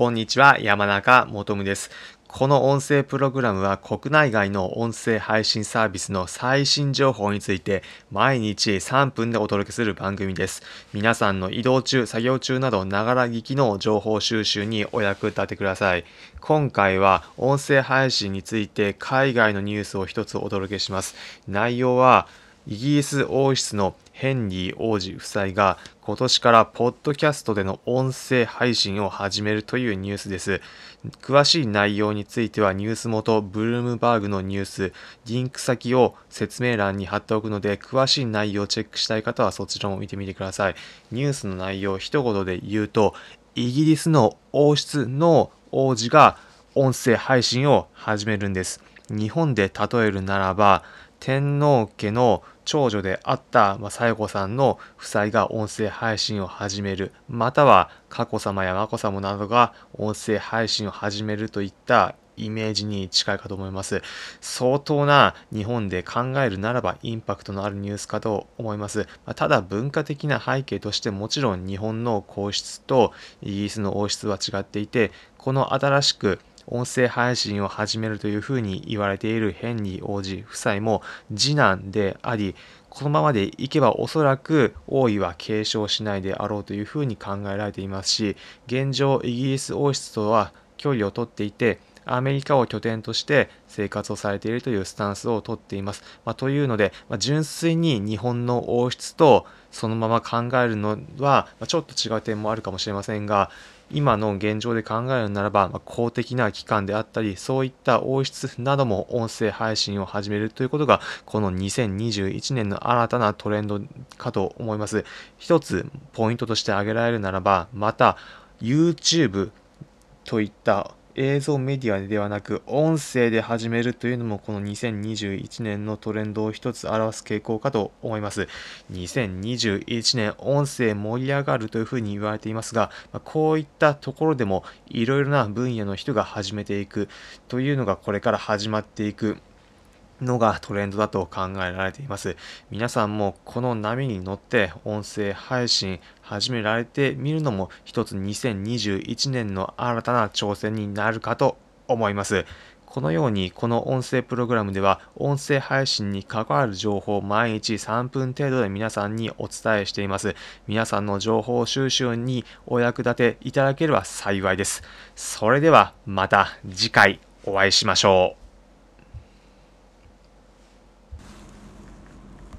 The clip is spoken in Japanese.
こんにちは、山中もとむです。この音声プログラムは国内外の音声配信サービスの最新情報について毎日3分でお届けする番組です。皆さんの移動中、作業中などながら聞きの情報収集にお役立てください。今回は音声配信について海外のニュースを一つお届けします。内容はイギリス王室のヘンリー王子夫妻が今年からポッドキャストでの音声配信を始めるというニュースです。詳しい内容についてはニュース元ブルームバーグのニュース、リンク先を説明欄に貼っておくので、詳しい内容をチェックしたい方はそちらも見てみてください。ニュースの内容を一言で言うと、イギリスの王室の王子が音声配信を始めるんです。日本で例えるならば、天皇家の長女であった、まあ、佐子さんの夫妻が音声配信を始める、または佳子さまや眞子さまなどが音声配信を始めるといったイメージに近いかと思います。相当な日本で考えるならばインパクトのあるニュースかと思います。ただ文化的な背景としてもちろん日本の皇室とイギリスの王室は違っていて、この新しく音声配信を始めるというふうに言われているヘンリー王子夫妻も次男であり、このままでいけばおそらく王位は継承しないであろうというふうに考えられていますし、現状イギリス王室とは距離をとっていて、アメリカを拠点として生活をされているというスタンスをとっています。まあ、というので、まあ、純粋に日本の王室とそのまま考えるのは、ま、ちょっと違う点もあるかもしれませんが、今の現状で考えるならば、まあ、公的な機関であったり、そういった王室なども音声配信を始めるということが、この2021年の新たなトレンドかと思います。一つポイントとして挙げられるならば、また YouTube といった映像メディアではなく音声で始めるというのもこの2021年のトレンドを一つ表す傾向かと思います。2021年音声盛り上がるというふうに言われていますが、こういったところでもいろいろな分野の人が始めていくというのがこれから始まっていくのがトレンドだと考えられています。皆さんもこの波に乗って音声配信始められてみるのも一つ2021年の新たな挑戦になるかと思います。このようにこの音声プログラムでは音声配信に関わる情報を毎日3分程度で皆さんにお伝えしています。皆さんの情報収集にお役立ていただければ幸いです。それではまた次回お会いしましょう。